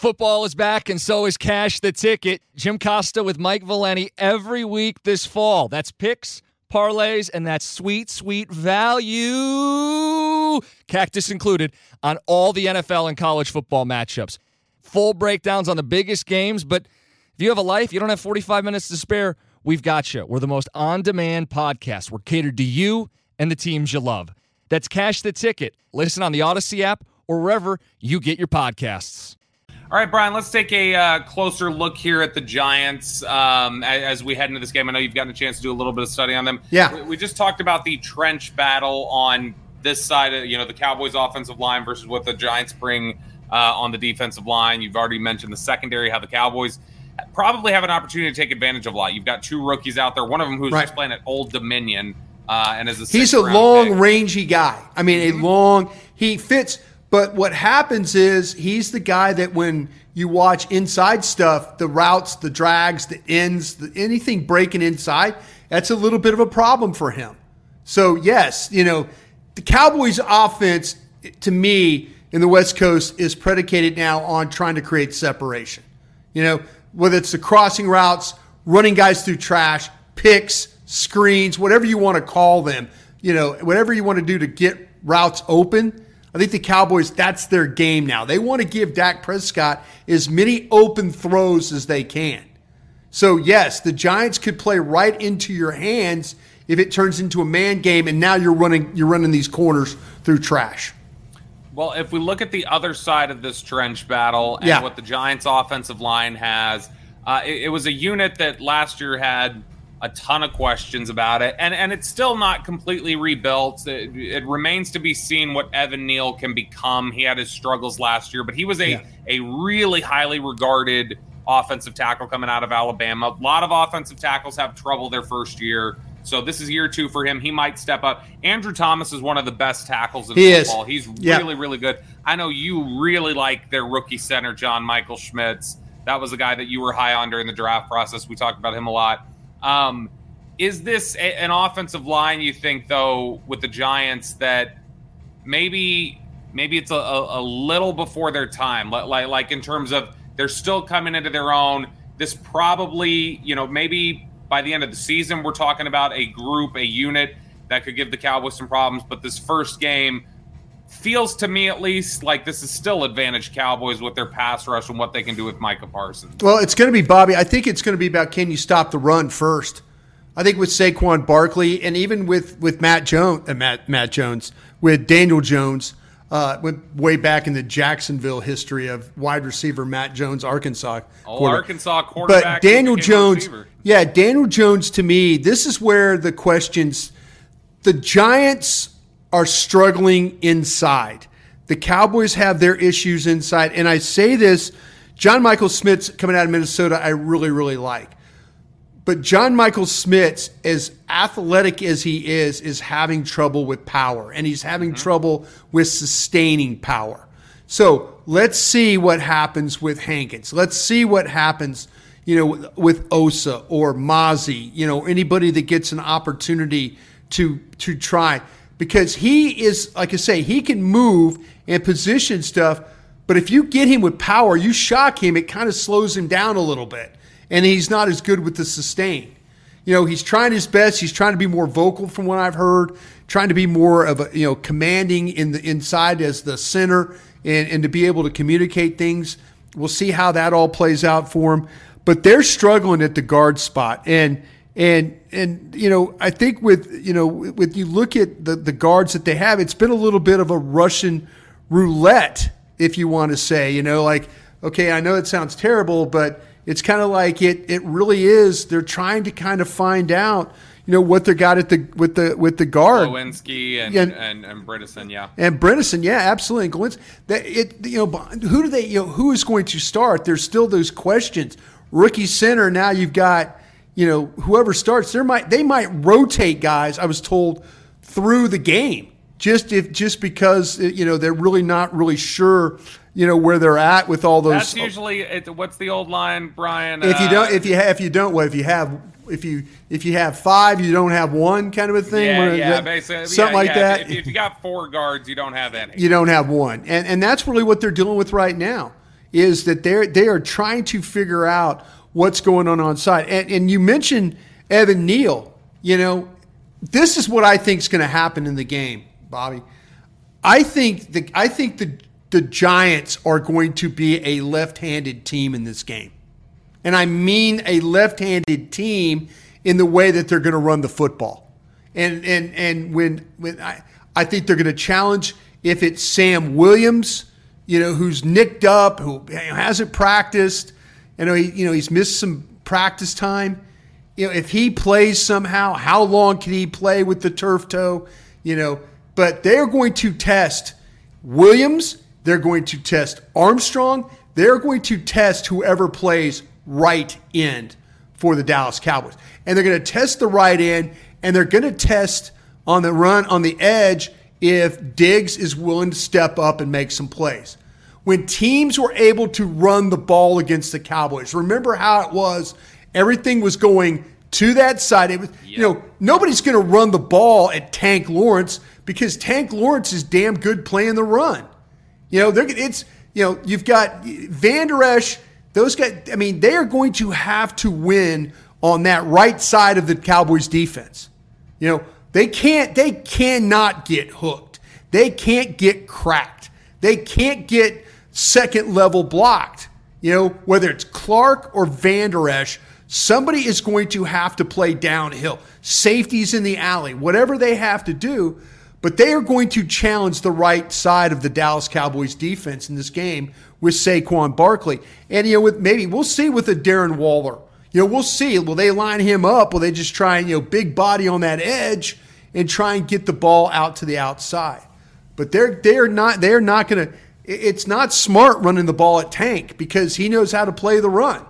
Football is back, and so is Cash the Ticket. Jim Costa with Mike Valenti every week this fall. That's picks, parlays, and that's sweet, sweet value, cactus included, on all the NFL and college football matchups. Full breakdowns on the biggest games, but if you have a life, you don't have 45 minutes to spare, we've got you. We're the most on demand podcast. We're catered to you and the teams you love. That's Cash the Ticket. Listen on the Audacy app or wherever you get your podcasts. All right, Bryan, let's take a uh, closer look here at the Giants um, as, as, we head into this game. I know you've gotten a chance to do a little bit of study on them. Yeah. We, we just talked about the trench battle on this side of, you know, the Cowboys offensive line versus what the Giants bring uh, on the defensive line. You've already mentioned the secondary, how the Cowboys probably have an opportunity to take advantage of a lot. You've got two rookies out there, one of them who's right. just playing at Old Dominion uh, and is a He's a long, pick. rangy guy. I mean, mm-hmm. a long, he fits – but what happens is he's the guy that when you watch inside stuff, the routes, the drags, the ends, the, anything breaking inside, that's a little bit of a problem for him. So, yes, you know, the Cowboys' offense, to me, in the West Coast is predicated now on trying to create separation. You know, whether it's the crossing routes, running guys through trash, picks, screens, whatever you want to call them, you know, whatever you want to do to get routes open I think the Cowboys, that's their game now. They want to give Dak Prescott as many open throws as they can. So, yes, the Giants could play right into your hands if it turns into a man game and now you're running you're running these corners through trash. Well, if we look at the other side of this trench battle and yeah. what the Giants offensive line has, uh, it, it was a unit that last year had a ton of questions about it, and and it's still not completely rebuilt. It, it, remains to be seen what Evan Neal can become. He had his struggles last year, but he was a yeah. a really highly regarded offensive tackle coming out of Alabama. A lot of offensive tackles have trouble their first year. So this is year two for him. He might step up. Andrew Thomas is one of the best tackles in he football. Is. He's yeah. really, really good. I know you really like their rookie center, John Michael Schmitz. That was a guy that you were high on during the draft process. We talked about him a lot. Um, is this a, an offensive line you think though with the Giants that maybe maybe it's a, a, a little before their time, like like in terms of they're still coming into their own. This probably you know maybe by the end of the season we're talking about a group, a unit that could give the Cowboys some problems. But this first game feels to me at least like this is still advantage Cowboys with their pass rush and what they can do with Micah Parsons. Well, it's going to be Bobby. I think it's going to be about can you stop the run first. I think with Saquon Barkley and even with with Matt Jones, uh, Matt Matt Jones, with Daniel Jones, uh, went way back in the Jacksonville history of wide receiver Matt Jones, Arkansas. Oh, quarter. Arkansas quarterback. But Daniel Jones, yeah, Daniel Jones. To me, this is where the questions. The Giants are struggling inside. The Cowboys have their issues inside. And I say this, John Michael Schmitz coming out of Minnesota, I really, really like. But John Michael Schmitz, as athletic as he is, is having trouble with power, and he's having mm-hmm. trouble with sustaining power. So let's see what happens with Hankins. Let's see what happens, you know, with Osa or Mazi, you know, anybody that gets an opportunity to to try because he is, like I say, he can move and position stuff. But if you get him with power, you shock him, it kind of slows him down a little bit. And he's not as good with the sustain. You know, he's trying his best. He's trying to be more vocal from what I've heard, trying to be more of a, you know, commanding in the inside as the center and, and to be able to communicate things. We'll see how that all plays out for him. But they're struggling at the guard spot, and and and you know I think with you know with you look at the the guards that they have, it's been a little bit of a Russian roulette, if you want to say. You know, like okay, I know it sounds terrible, but it's kind of like it it really is. They're trying to kind of find out you know what they got at the with the with the guard. Glowinski and and, and, and Bredeson, yeah. And Bredeson, yeah, absolutely. And Glintz, that it you know who do they you know who is going to start? There's still those questions. Rookie center now you've got you know whoever starts there might they might rotate guys. I was told through the game just if just because you know they're really not really sure you know where they're at with all those. That's usually what's the old line, Bryan? If you don't, uh, if you have, if you don't, what if you have if you if you have five, you don't have one kind of a thing. Yeah, yeah, that, basically something yeah, like yeah. that. If, if, you got four guards, you don't have any. You don't have one, and and that's really what they're dealing with right now. Is that they're they are trying to figure out what's going on on side. And and you mentioned Evan Neal. You know, this is what I think is going to happen in the game, Bobby. I think the I think the the Giants are going to be a left-handed team in this game. And I mean a left handed team in the way that they're going to run the football. And, and, and when, when I, I think they're going to challenge if it's Sam Williams, you know, who's nicked up, who hasn't practiced, you know, he, you know, he's missed some practice time. You know, if he plays somehow, how long can he play with the turf toe? You know, but they're going to test Williams. They're going to test Armstrong. They're going to test whoever plays right end for the Dallas Cowboys. And they're going to test the right end and they're going to test on the run on the edge if Diggs is willing to step up and make some plays. When teams were able to run the ball against the Cowboys, remember how it was everything was going to that side. It was, yep. you know, nobody's going to run the ball at Tank Lawrence because Tank Lawrence is damn good playing the run. You know, it's you know you've got Vander Esch those guys, I mean, they are going to have to win on that right side of the Cowboys defense. You know, they can't, they cannot get hooked. They can't get cracked. They can't get second level blocked. You know, whether it's Clark or Vander Esch, somebody is going to have to play downhill. Safeties in the alley, whatever they have to do. But they are going to challenge the right side of the Dallas Cowboys defense in this game with Saquon Barkley. And, you know, with maybe we'll see with a Darren Waller. You know, we'll see. Will they line him up? Will they just try and, you know, big body on that edge and try and get the ball out to the outside? But they're they're not they're not gonna it's not smart running the ball at Tank because he knows how to play the run.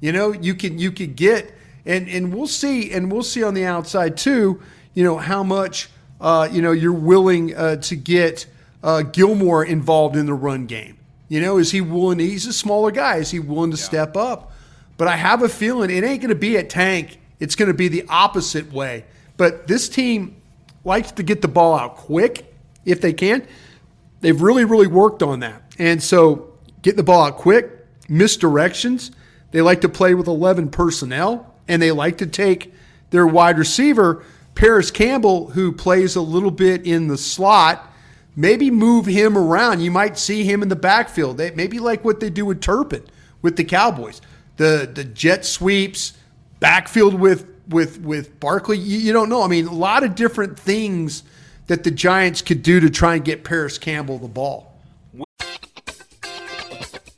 You know, you can you can get and and we'll see and we'll see on the outside too, you know, how much uh, you know you're willing uh, to get uh, Gilmore involved in the run game. You know, is he willing? He's a smaller guy. Is he willing to yeah. step up? But I have a feeling it ain't going to be at Tank. It's going to be the opposite way. But this team likes to get the ball out quick if they can. They've really, really worked on that. And so get the ball out quick, misdirections. They like to play with 11 personnel, and they like to take their wide receiver, Parris Campbell, who plays a little bit in the slot maybe move him around. You might see him in the backfield. They, maybe like what they do with Turpin with the Cowboys, the the jet sweeps, backfield with with with Barkley. You, you, don't know. I mean, a lot of different things that the Giants could do to try and get Parris Campbell the ball.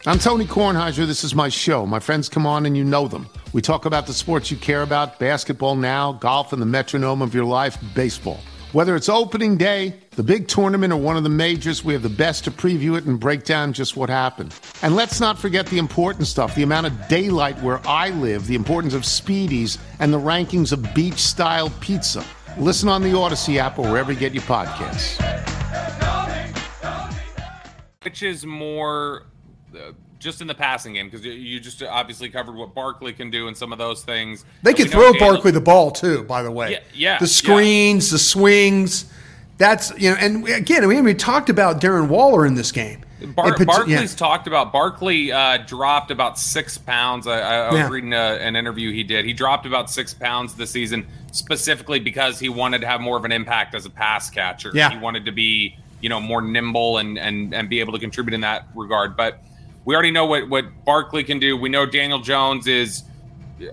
I'm Tony Kornheiser. This is my show. My friends come on and you know them. We talk about the sports you care about basketball now, golf, and the metronome of your life, baseball. Whether it's opening day, the big tournament, or one of the majors, we have the best to preview it and break down just what happened. And let's not forget the important stuff the amount of daylight where I live, the importance of speedies, and the rankings of beach style pizza. Listen on the Audacy app or wherever you get your podcasts. Which is more. Uh, just in the passing game because you just obviously covered what Barkley can do and some of those things. They can throw Daniel, Barkley the ball too, by the way. Yeah, yeah the screens, yeah. the swings. That's you know, and again, we haven't talked about Darren Waller in this game. Bar- Barkley's yeah. talked about. Barkley uh, dropped about six pounds. I, I was yeah. reading a, an interview he did. He dropped about six pounds this season specifically because he wanted to have more of an impact as a pass catcher. Yeah. he wanted to be you know more nimble and and and be able to contribute in that regard. But We already know what what Barkley can do. We know Daniel Jones is,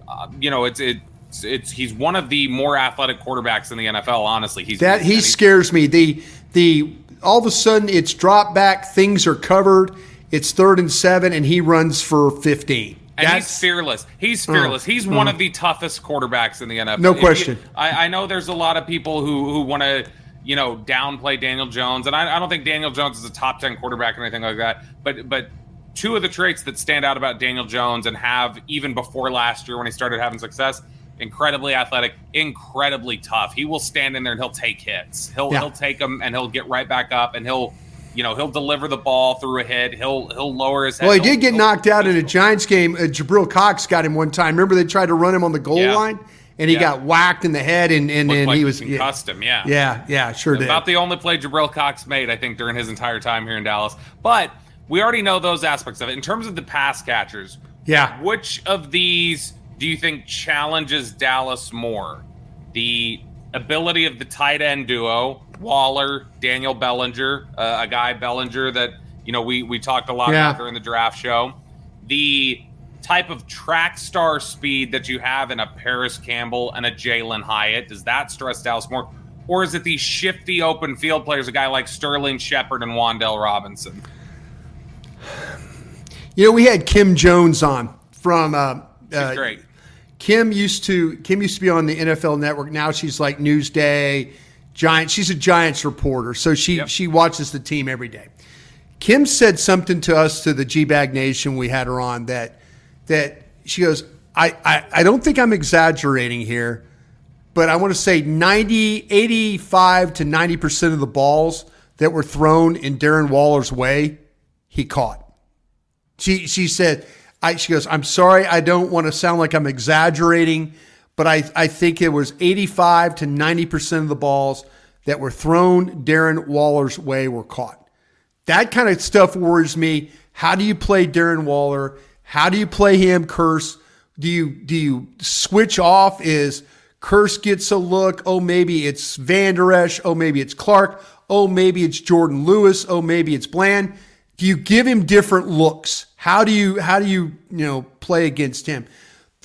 uh, you know, it's it's it's it's he's one of the more athletic quarterbacks in the NFL. Honestly, he's that he scares me. The the all of a sudden it's drop back, things are covered. It's third and seven, and he runs for fifteen. And That's, he's fearless. He's uh, fearless. Uh, he's uh, one of the toughest quarterbacks in the NFL. No question. You, I, I, know there's a lot of people who who want to you know downplay Daniel Jones, and I, I don't think Daniel Jones is a top ten quarterback or anything like that. But but two of the traits that stand out about Daniel Jones and have even before last year when he started having success incredibly athletic, incredibly tough. He will stand in there and he'll take hits. He'll yeah. he'll take them and he'll get right back up and he'll you know he'll deliver the ball through a hit. He'll he'll lower his head. Well, he did get knocked out in a Giants game. Uh, Jabril Cox got him one time. Remember they tried to run him on the goal yeah. line. And he yeah. got whacked in the head, and and, and like he was concussed him. Yeah, yeah, yeah, sure did. About the only play Jabril Cox made, I think, during his entire time here in Dallas. But we already know those aspects of it. In terms of the pass catchers, yeah, which of these do you think challenges Dallas more? The ability of the tight end duo, Waller, Daniel Bellinger, uh, a guy Bellinger that you know we we talked a lot yeah. about during the draft show. The type of track star speed that you have in a Parris Campbell and a Jalin Hyatt does that stress Dallas more, or is it these shifty open field players, a guy like Sterling Shepard and Wan'Dale Robinson? You know, we had Kim Jones on from. Uh, She's uh, great. Kim used to Kim used to be on the NFL Network. Now she's like Newsday, Giants. She's a Giants reporter, so she yep. she watches the team every day. Kim said something to us to the G Bag Nation. We had her on that that she goes, I, I, I don't think I'm exaggerating here, but I want to say 90, 85 to 90% of the balls that were thrown in Darren Waller's way, he caught. She she said I, she goes, I'm sorry, I don't want to sound like I'm exaggerating, but I, I think it was 85 to 90% of the balls that were thrown Darren Waller's way were caught. That kind of stuff worries me. How do you play Darren Waller? How do you play him, Kearse? Do you do you switch off? Is Kearse gets a look? Oh, maybe it's Vander Esch. Oh, maybe it's Clark. Oh, maybe it's Jourdan Lewis. Oh, maybe it's Bland. Do you give him different looks? How do you how do you you know play against him?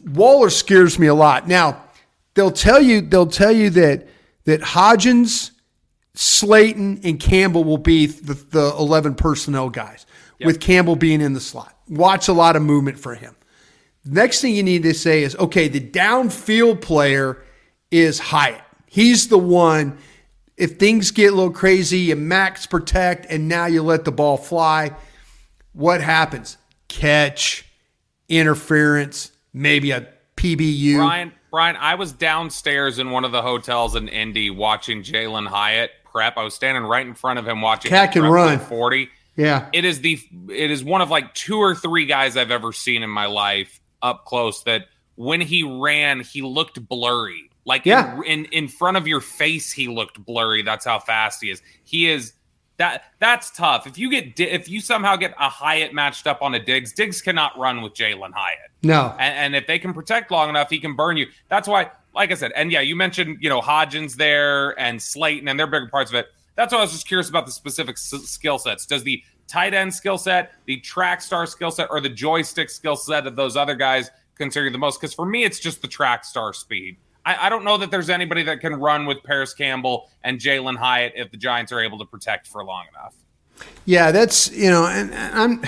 Waller scares me a lot. Now they'll tell you they'll tell you that that Hodgins, Slayton, and Campbell will be the, the eleven personnel guys, yep. with Campbell being in the slot. Watch a lot of movement for him. Next thing you need to say is okay, the downfield player is Hyatt. He's the one if things get a little crazy, you max protect, and now you let the ball fly, what happens? Catch, interference, maybe a PBU. Bryan, Bryan, I was downstairs in one of the hotels in Indy watching Jalin Hyatt prep. I was standing right in front of him watching. Cat can run forty. Yeah, it is the it is one of like two or three guys I've ever seen in my life up close that when he ran, he looked blurry. Like yeah. in, in, in front of your face, he looked blurry. That's how fast he is. He is that that's tough. If you get if you somehow get a Hyatt matched up on a Diggs, Diggs cannot run with Jalin Hyatt. No, and, and, if they can protect long enough, he can burn you. That's why, like I said, and yeah, you mentioned you know Hodgins there and Slayton, and they're bigger parts of it. That's why I was just curious about the specific s- skill sets. Does the tight end skill set, the track star skill set, or the joystick skill set of those other guys concern you the most? Because for me, it's just the track star speed. I, I, don't know that there's anybody that can run with Parris Campbell and Jalin Hyatt if the Giants are able to protect for long enough. Yeah, that's you know, and, and I'm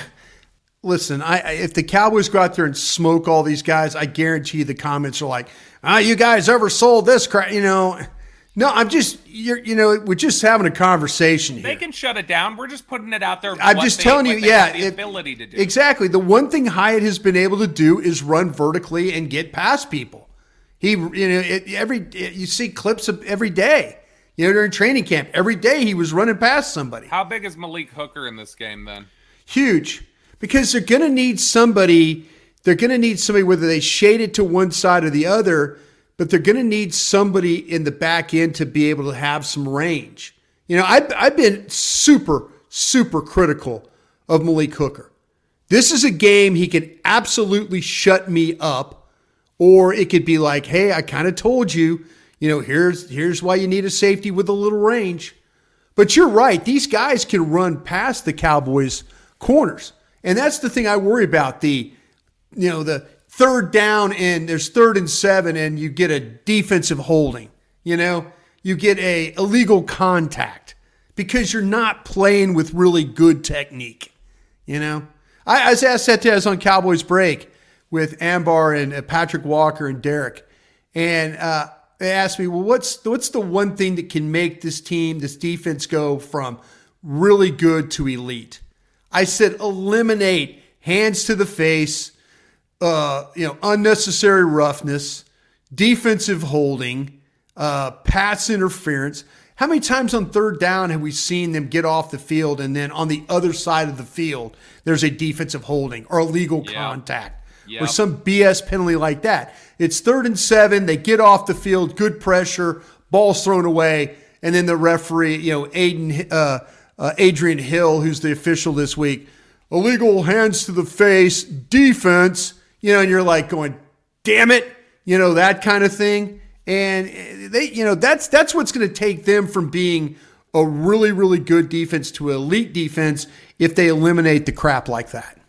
listen. I if the Cowboys go out there and smoke all these guys, I guarantee the comments are like, "Ah, you guys oversold this crap," you know. No, I'm just you're you know we're just having a conversation here. They can shut it down. We're just putting it out there. I'm just they, telling you, yeah, the it, ability to do exactly. The one thing Hyatt has been able to do is run vertically and get past people. He, you know, it, every it, you see clips of every day. You know, during training camp, every day he was running past somebody. How big is Malik Hooker in this game then? Huge, because they're going to need somebody. They're going to need somebody whether they shade it to one side or the other, but they're going to need somebody in the back end to be able to have some range. You know, I've, I've been super, super critical of Malik Hooker. This is a game he can absolutely shut me up or it could be like, hey, I kind of told you, you know, here's here's why you need a safety with a little range. But you're right; these guys can run past the Cowboys' corners, And that's the thing I worry about. The, you know, the third down and there's third and seven and you get a defensive holding, you know, you get a illegal contact because you're not playing with really good technique, you know. I, I was asked that to us on Cowboys break with Ambar and uh, Patrick Walker and Derek. And uh, they asked me, well, what's what's the one thing that can make this team, this defense, go from really good to elite? I said, eliminate hands to the face, uh, you know, unnecessary roughness, defensive holding, uh, pass interference. How many times on third down have we seen them get off the field and then on the other side of the field there's a defensive holding or illegal yeah. contact yep. or some BS penalty like that? It's third and seven. They get off the field, good pressure, ball's thrown away, and then the referee, you know, Aiden, uh, uh, Adrian Hill, who's the official this week, illegal hands to the face, defense, you know, and you're like going, damn it, you know, that kind of thing. And they, you know, that's that's what's going to take them from being a really, really good defense to elite defense if they eliminate the crap like that.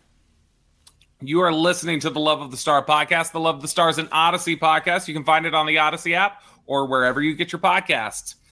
You are listening to the Love of the Star podcast. The Love of the Stars and Audacy podcast. You can find it on the Audacy app or wherever you get your podcasts.